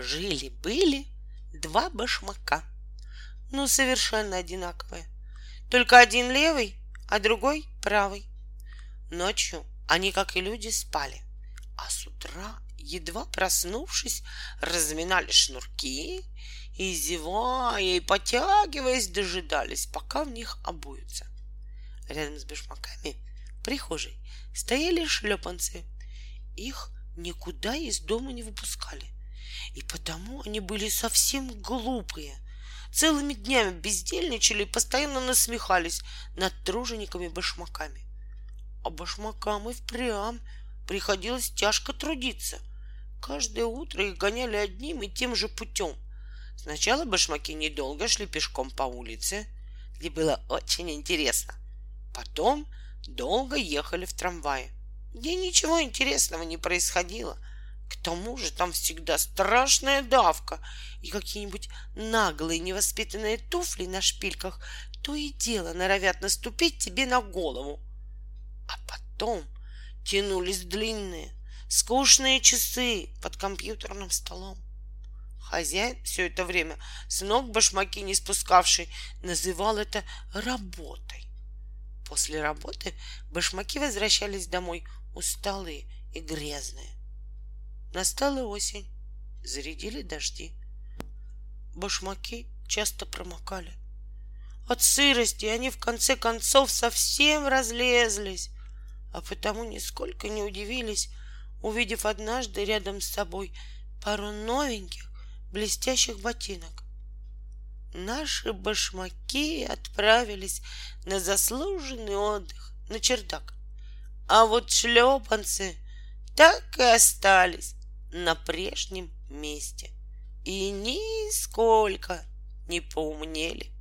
Жили-были два башмака. Ну, совершенно одинаковые. Только один левый, а другой правый. Ночью они, как и люди, спали. А с утра, едва проснувшись, разминали шнурки и, зевая и потягиваясь, дожидались, пока в них обуются. Рядом с башмаками в прихожей стояли шлепанцы. Их никуда из дома не выпускали. И потому они были совсем глупые. Целыми днями бездельничали и постоянно насмехались над тружениками-башмаками. А башмакам и впрямь приходилось тяжко трудиться. Каждое утро их гоняли одним и тем же путем. Сначала башмаки недолго шли пешком по улице, где было очень интересно. Потом долго ехали в трамвае, где ничего интересного не происходило. К тому же там всегда страшная давка и какие-нибудь наглые невоспитанные туфли на шпильках то и дело норовят наступить тебе на голову. А потом тянулись длинные, скучные часы под компьютерным столом. Хозяин все это время, с ног башмаки не спускавший, называл это работой. После работы башмаки возвращались домой усталые и грязные. Настала осень, зарядили дожди. Башмаки часто промокали. От сырости они в конце концов совсем разлезлись, а потому нисколько не удивились, увидев однажды рядом с собой пару новеньких блестящих ботинок наши башмаки отправились на заслуженный отдых на чердак. А вот шлепанцы так и остались на прежнем месте и нисколько не поумнели.